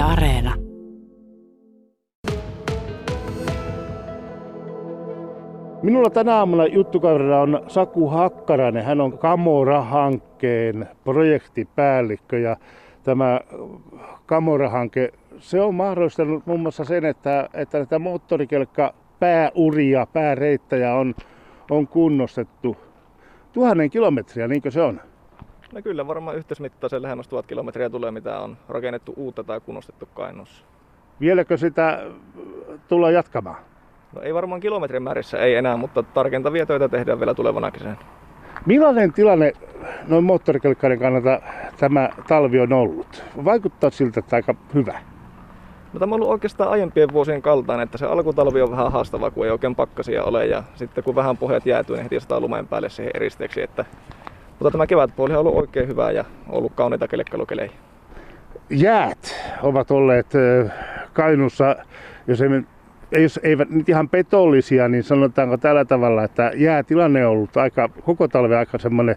Areena. Minulla tänä aamuna juttukaverina on Saku Hakkarainen. Hän on Kamora-hankkeen projektipäällikkö ja tämä Kamora-hanke, se on mahdollistanut muun muassa sen, että, että näitä moottorikelkka pääuria, pääreittäjä on, on kunnostettu tuhannen kilometriä, niinkö se on? No kyllä, varmaan yhteismittaisen lähemmäs tuhat kilometriä tulee, mitä on rakennettu uutta tai kunnostettu Kainuussa. Vieläkö sitä tulla jatkamaan? No ei varmaan kilometrin määrissä, ei enää, mutta tarkentavia töitä tehdään vielä tulevana kesänä. Millainen tilanne noin moottorikelkkaiden kannalta tämä talvi on ollut? Vaikuttaa siltä, että aika hyvä. No tämä on ollut oikeastaan aiempien vuosien kaltainen, että se alkutalvi on vähän haastava, kun ei oikein pakkasia ole ja sitten kun vähän pohjat jäätyy, niin heti sataa lumeen päälle siihen eristeeksi. Että... Mutta tämä kevätpuoli on ollut oikein hyvä ja ollut kauniita kelekkalukelejä. Jäät ovat olleet Kainussa, jos ei jos eivät nyt ihan petollisia, niin sanotaanko tällä tavalla, että jäätilanne on ollut aika, koko talve aika semmoinen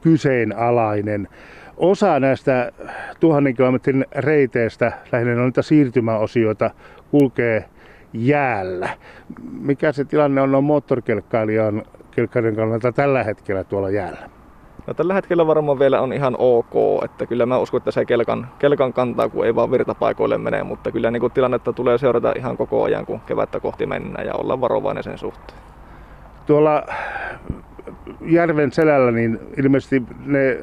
kyseenalainen. Osa näistä tuhannen kilometrin reiteistä, lähinnä noita siirtymäosioita, kulkee jäällä. Mikä se tilanne on, on moottorikelkkailijan kannalta tällä hetkellä tuolla jäällä? No tällä hetkellä varmaan vielä on ihan ok, että kyllä mä uskon, että se kelkan, kelkan kantaa, kun ei vaan virtapaikoille mene, mutta kyllä niin kuin tilannetta tulee seurata ihan koko ajan, kun kevättä kohti mennään ja olla varovainen sen suhteen. Tuolla järven selällä, niin ilmeisesti ne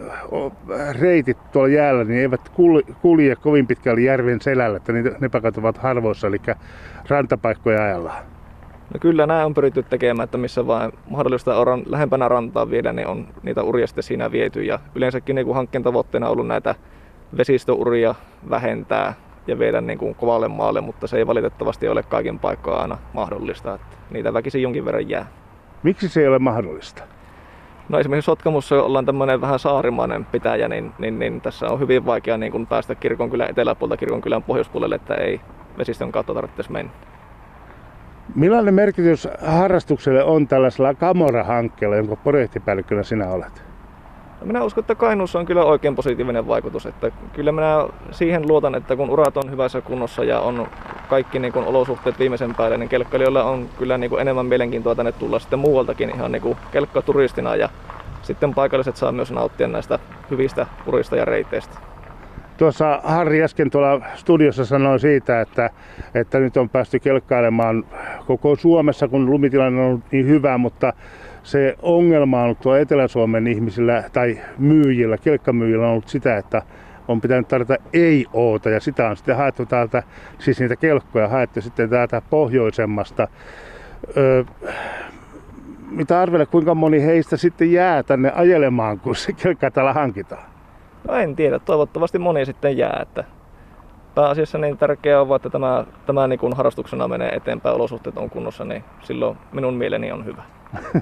reitit tuolla jäällä niin eivät kulje kovin pitkälle järven selällä, että ne paikat ovat harvoissa, eli rantapaikkoja ajallaan. No kyllä nämä on pyritty tekemään, että missä vain mahdollista on lähempänä rantaa viedä, niin on niitä uria sitten siinä viety. Ja yleensäkin niin kuin hankkeen tavoitteena on ollut näitä vesistöuria vähentää ja viedä niin kuin kovalle maalle, mutta se ei valitettavasti ole kaiken paikkaa aina mahdollista. Että niitä väkisin jonkin verran jää. Miksi se ei ole mahdollista? No esimerkiksi Sotkamossa ollaan tämmöinen vähän saarimainen pitäjä, niin, niin, niin tässä on hyvin vaikea niin kun päästä kirkonkylän eteläpuolelta kirkonkylän pohjoispuolelle, että ei vesistön kautta tarvitsisi mennä. Millainen merkitys harrastukselle on tällaisella Kamora-hankkeella, jonka projektipäällikkönä sinä olet? No minä uskon, että Kainuussa on kyllä oikein positiivinen vaikutus. Että kyllä minä siihen luotan, että kun urat on hyvässä kunnossa ja on kaikki niin kuin olosuhteet viimeisen päälle, niin kelkkailijoilla on kyllä niin kuin enemmän mielenkiintoa tänne tulla sitten muualtakin ihan niin kuin kelkkaturistina ja sitten paikalliset saa myös nauttia näistä hyvistä urista ja reiteistä. Tuossa Harri äsken tuolla studiossa sanoi siitä, että, että nyt on päästy kelkkailemaan koko Suomessa, kun lumitilanne on ollut niin hyvä, mutta se ongelma on ollut tuolla Etelä-Suomen ihmisillä tai myyjillä, kelkkamyyjillä on ollut sitä, että on pitänyt tarjota ei-oota ja sitä on sitten haettu täältä, siis niitä kelkkoja haettu sitten täältä pohjoisemmasta. Öö, mitä arvele, kuinka moni heistä sitten jää tänne ajelemaan, kun se kelkka täällä hankitaan? No en tiedä, toivottavasti moni sitten jää. Että pääasiassa niin tärkeää on, että tämä, tämä niin kuin harrastuksena menee eteenpäin, olosuhteet on kunnossa, niin silloin minun mieleni on hyvä.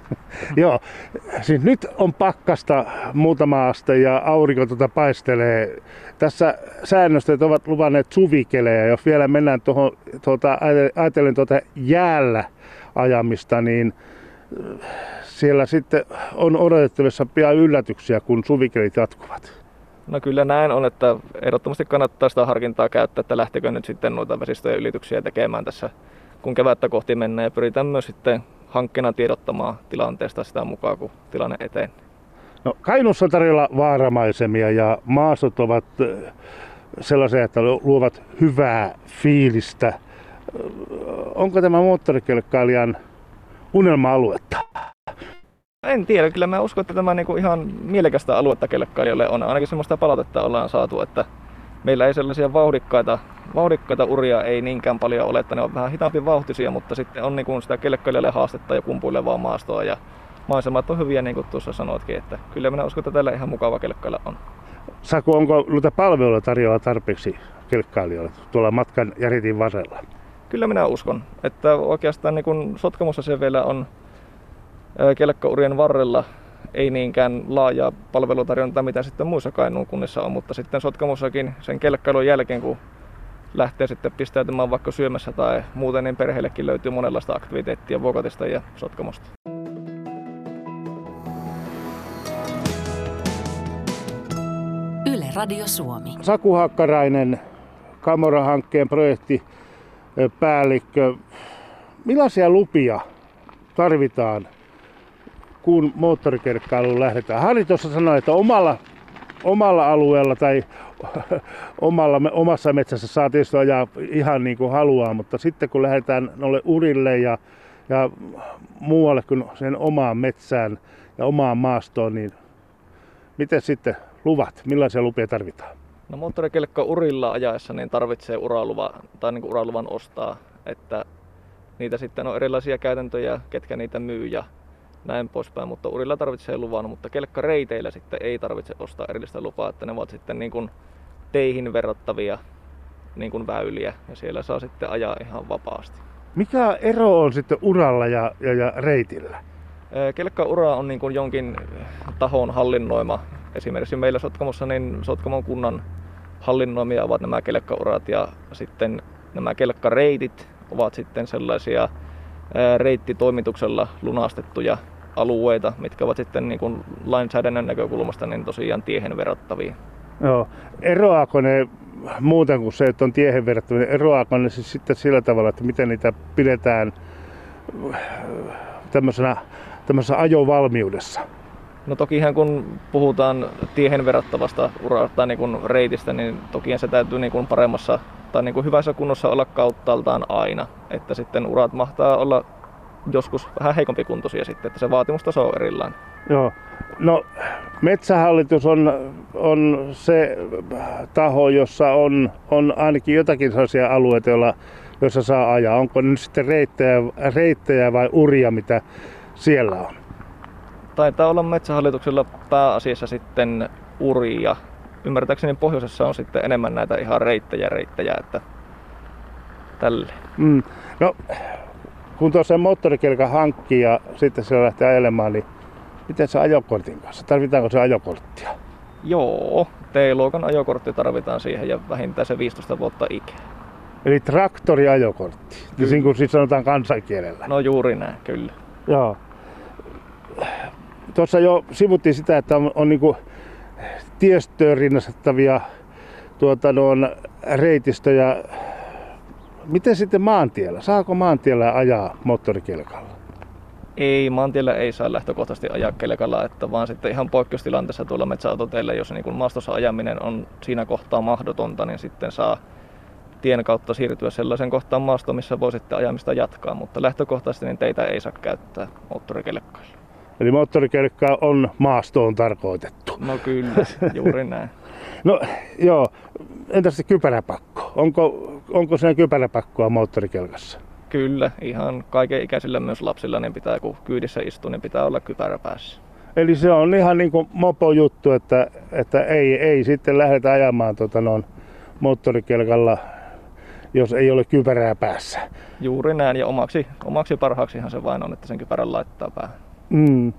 Joo, siis nyt on pakkasta muutama aste ja aurinko tuota paistelee. Tässä säännöstöt ovat luvanneet suvikelejä. Jos vielä mennään tuohon, tuota, ajatellen tuota jäällä ajamista, niin siellä sitten on odotettavissa pian yllätyksiä, kun suvikelit jatkuvat. No kyllä näin on, että ehdottomasti kannattaa sitä harkintaa käyttää, että lähtekö nyt sitten noita vesistöjen ylityksiä tekemään tässä, kun kevättä kohti mennään ja pyritään myös sitten hankkeena tiedottamaan tilanteesta sitä mukaan, kun tilanne eteen. No, Kainuussa on tarjolla vaaramaisemia ja maastot ovat sellaisia, että luovat hyvää fiilistä. Onko tämä moottorikelkkailijan unelma-aluetta? En tiedä, kyllä mä uskon, että tämä niinku ihan mielekästä aluetta kelkkailijoille on. Ainakin semmoista palautetta ollaan saatu, että meillä ei sellaisia vauhdikkaita, vauhdikkaita uria ei niinkään paljon ole, että ne on vähän hitaampi vauhtisia, mutta sitten on niinku sitä kelkkailijalle haastetta ja kumpuilevaa maastoa ja maisemat on hyviä, niin kuin tuossa sanoitkin, että kyllä minä uskon, että tällä ihan mukava kelkkailla on. Saku, onko noita palveluja tarjolla tarpeeksi kelkkailijoille tuolla matkan järitin varrella? Kyllä minä uskon, että oikeastaan niin kun Sotkamossa se vielä on kelkkaurien varrella ei niinkään laajaa palvelutarjontaa, mitä sitten muissa Kainuun kunnissa on, mutta sitten Sotkamossakin sen kelkkailun jälkeen, kun lähtee sitten pistäytymään vaikka syömässä tai muuten, niin perheellekin löytyy monenlaista aktiviteettia Vokatista ja Sotkamosta. Yle Radio Suomi. Saku Hakkarainen, Kamora-hankkeen projektipäällikkö. Millaisia lupia tarvitaan, kun moottorikelkkailuun lähdetään? Harri tuossa sanoi, että omalla, omalla alueella tai omalla, omassa metsässä saa tietysti ajaa ihan niin kuin haluaa, mutta sitten kun lähdetään noille urille ja, ja muualle kuin sen omaan metsään ja omaan maastoon, niin miten sitten luvat, millaisia lupia tarvitaan? No moottorikelkka urilla ajaessa niin tarvitsee uraluva, tai niin kuin uraluvan ostaa, että niitä sitten on erilaisia käytäntöjä, ketkä niitä myy ja näin poispäin, mutta urilla tarvitsee luvan, mutta kelkkareiteillä sitten ei tarvitse ostaa erillistä lupaa, että ne ovat sitten niin kuin teihin verrattavia niin kuin väyliä ja siellä saa sitten ajaa ihan vapaasti. Mikä ero on sitten uralla ja, ja, ja reitillä? Kelkkaura on niin kuin jonkin tahon hallinnoima. Esimerkiksi meillä Sotkamossa niin Sotkamon kunnan hallinnoimia ovat nämä kelkkaurat ja sitten nämä kelkkareitit ovat sitten sellaisia reittitoimituksella lunastettuja alueita, mitkä ovat sitten niin kuin lainsäädännön näkökulmasta niin tosiaan tiehen verrattavia. Joo. Eroaako ne muuten kuin se, että on tiehen verrattavia, eroaako ne siis sitten sillä tavalla, että miten niitä pidetään tämmöisenä, tämmöisessä ajovalmiudessa? No tokihan kun puhutaan tiehen verrattavasta urasta tai niin reitistä, niin toki se täytyy niin kuin paremmassa tai niin kuin hyvässä kunnossa olla kauttaaltaan aina. Että sitten urat mahtaa olla joskus vähän heikompi kuntoisia sitten, että se vaatimustaso on erillään. Joo. No Metsähallitus on, on se taho, jossa on, on ainakin jotakin sellaisia alueita, joilla, joissa saa ajaa. Onko nyt sitten reittejä, reittejä vai uria, mitä siellä on? Taitaa olla Metsähallituksella pääasiassa sitten uria. Ymmärtääkseni pohjoisessa on sitten enemmän näitä ihan reittejä reittejä, että tälle. Mm. No, kun tuossa moottorikelka hankkii ja sitten se lähtee ajelemaan, niin miten se ajokortin kanssa? Tarvitaanko se ajokorttia? Joo, T-luokan ajokortti tarvitaan siihen ja vähintään se 15 vuotta ikä. Eli traktoriajokortti, kyllä. niin kuin siis sanotaan kansankielellä. No juuri näin, kyllä. Joo. Tuossa jo sivuttiin sitä, että on, on niin tiestöön rinnastettavia tuota, reitistöjä. Miten sitten maantiellä? Saako maantiellä ajaa moottorikelkalla? Ei, maantiellä ei saa lähtökohtaisesti ajaa kelkalla, että vaan sitten ihan poikkeustilanteessa tuolla metsäautoteillä, jos niin maastossa ajaminen on siinä kohtaa mahdotonta, niin sitten saa tien kautta siirtyä sellaisen kohtaan maastoon, missä voi sitten ajamista jatkaa, mutta lähtökohtaisesti niin teitä ei saa käyttää moottorikelkkailla. Eli moottorikelkka on maastoon tarkoitettu. No kyllä, juuri näin. no joo, entäs se kypäräpakko? Onko, onko se kypäräpakkoa moottorikelkassa? Kyllä, ihan kaiken ikäisillä myös lapsilla, niin pitää kun kyydissä istuu, niin pitää olla kypärä päässä. Eli se on ihan niin kuin mopo juttu, että, että ei, ei sitten lähdetä ajamaan tota noin moottorikelkalla, jos ei ole kypärää päässä. Juuri näin, ja omaksi, omaksi parhaaksihan se vain on, että sen kypärän laittaa päähän. Mm.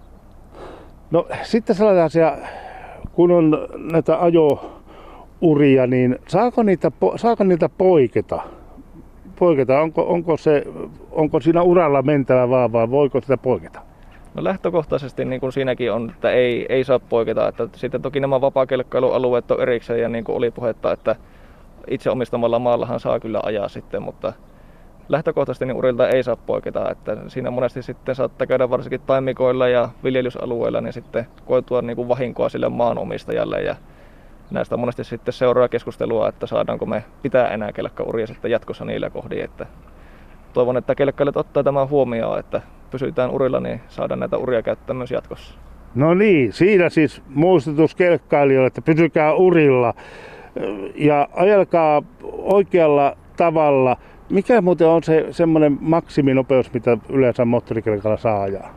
No sitten sellainen asia, kun on näitä ajouria, niin saako niitä, saako niitä poiketa? poiketa? Onko, onko, se, onko siinä uralla mentävä vaan vai voiko sitä poiketa? No lähtökohtaisesti niin kuin siinäkin on, että ei, ei saa poiketa. Että sitten toki nämä vapaakelkkailualueet on erikseen ja niin kuin oli puhetta, että itse omistamalla maallahan saa kyllä ajaa sitten, mutta lähtökohtaisesti niin urilta ei saa poiketa. Että siinä monesti sitten saattaa käydä varsinkin taimikoilla ja viljelysalueilla niin sitten koitua niin kuin vahinkoa sille maanomistajalle ja näistä monesti sitten seuraa keskustelua, että saadaanko me pitää enää kelkkauria sitten jatkossa niillä kohdin. Että toivon, että kelkkailijat ottaa tämän huomioon, että pysytään urilla, niin saadaan näitä uria käyttää myös jatkossa. No niin, siinä siis muistutus kelkkailijoille, että pysykää urilla ja ajelkaa oikealla tavalla. Mikä muuten on se semmoinen maksiminopeus, mitä yleensä moottorikelkalla saa ajaa?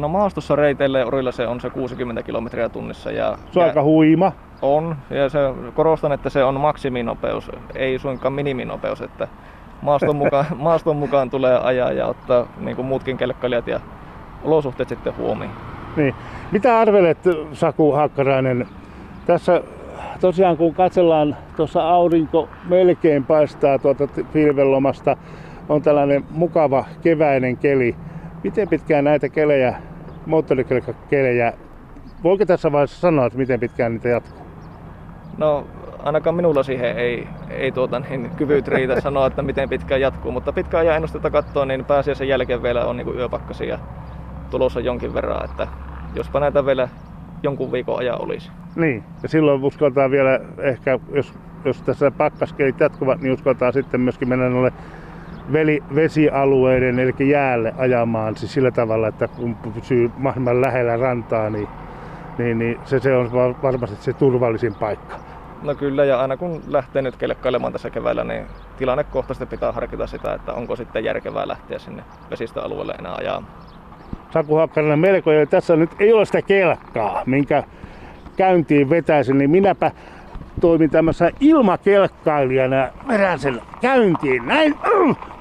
No maastossa reiteille ja urilla se on se 60 kilometriä tunnissa. Ja, se on ja aika huima. On, ja se, korostan, että se on maksiminopeus, ei suinkaan miniminopeus. Että maaston, mukaan, maaston mukaan tulee ajaa ja ottaa niin kuin muutkin kelkkailijat ja olosuhteet sitten huomioon. Niin. Mitä arvelet, Saku Hakkarainen? Tässä tosiaan kun katsellaan, tuossa aurinko melkein paistaa tuota pilvelomasta, on tällainen mukava keväinen keli. Miten pitkään näitä kelejä, moottorikelkkakelejä, voiko tässä vaiheessa sanoa, että miten pitkään niitä jatkuu? No ainakaan minulla siihen ei, ei tuota, niin, kyvyt riitä sanoa, että miten pitkään jatkuu, mutta pitkään ajan ennustetta katsoa, niin pääsiäisen jälkeen vielä on niin yöpakkasia tulossa jonkin verran, että jospa näitä vielä jonkun viikon ajan olisi. Niin, ja silloin uskaltaa vielä ehkä, jos, jos tässä pakkaskelit jatkuvat, niin uskaltaa sitten myöskin mennä noille veli, vesialueiden, eli jäälle ajamaan siis sillä tavalla, että kun pysyy mahdollisimman lähellä rantaa, niin, niin, niin se, se on varmasti se turvallisin paikka. No kyllä, ja aina kun lähtee nyt kelkkailemaan tässä keväällä, niin tilannekohtaisesti pitää harkita sitä, että onko sitten järkevää lähteä sinne vesistöalueelle enää ajamaan. Saku Hakkarinen melko, ja tässä nyt ei ole sitä kelkkaa, minkä käyntiin vetäisin, niin minäpä toimin tämmössä ilmakelkkailijana, vedän sen käyntiin näin.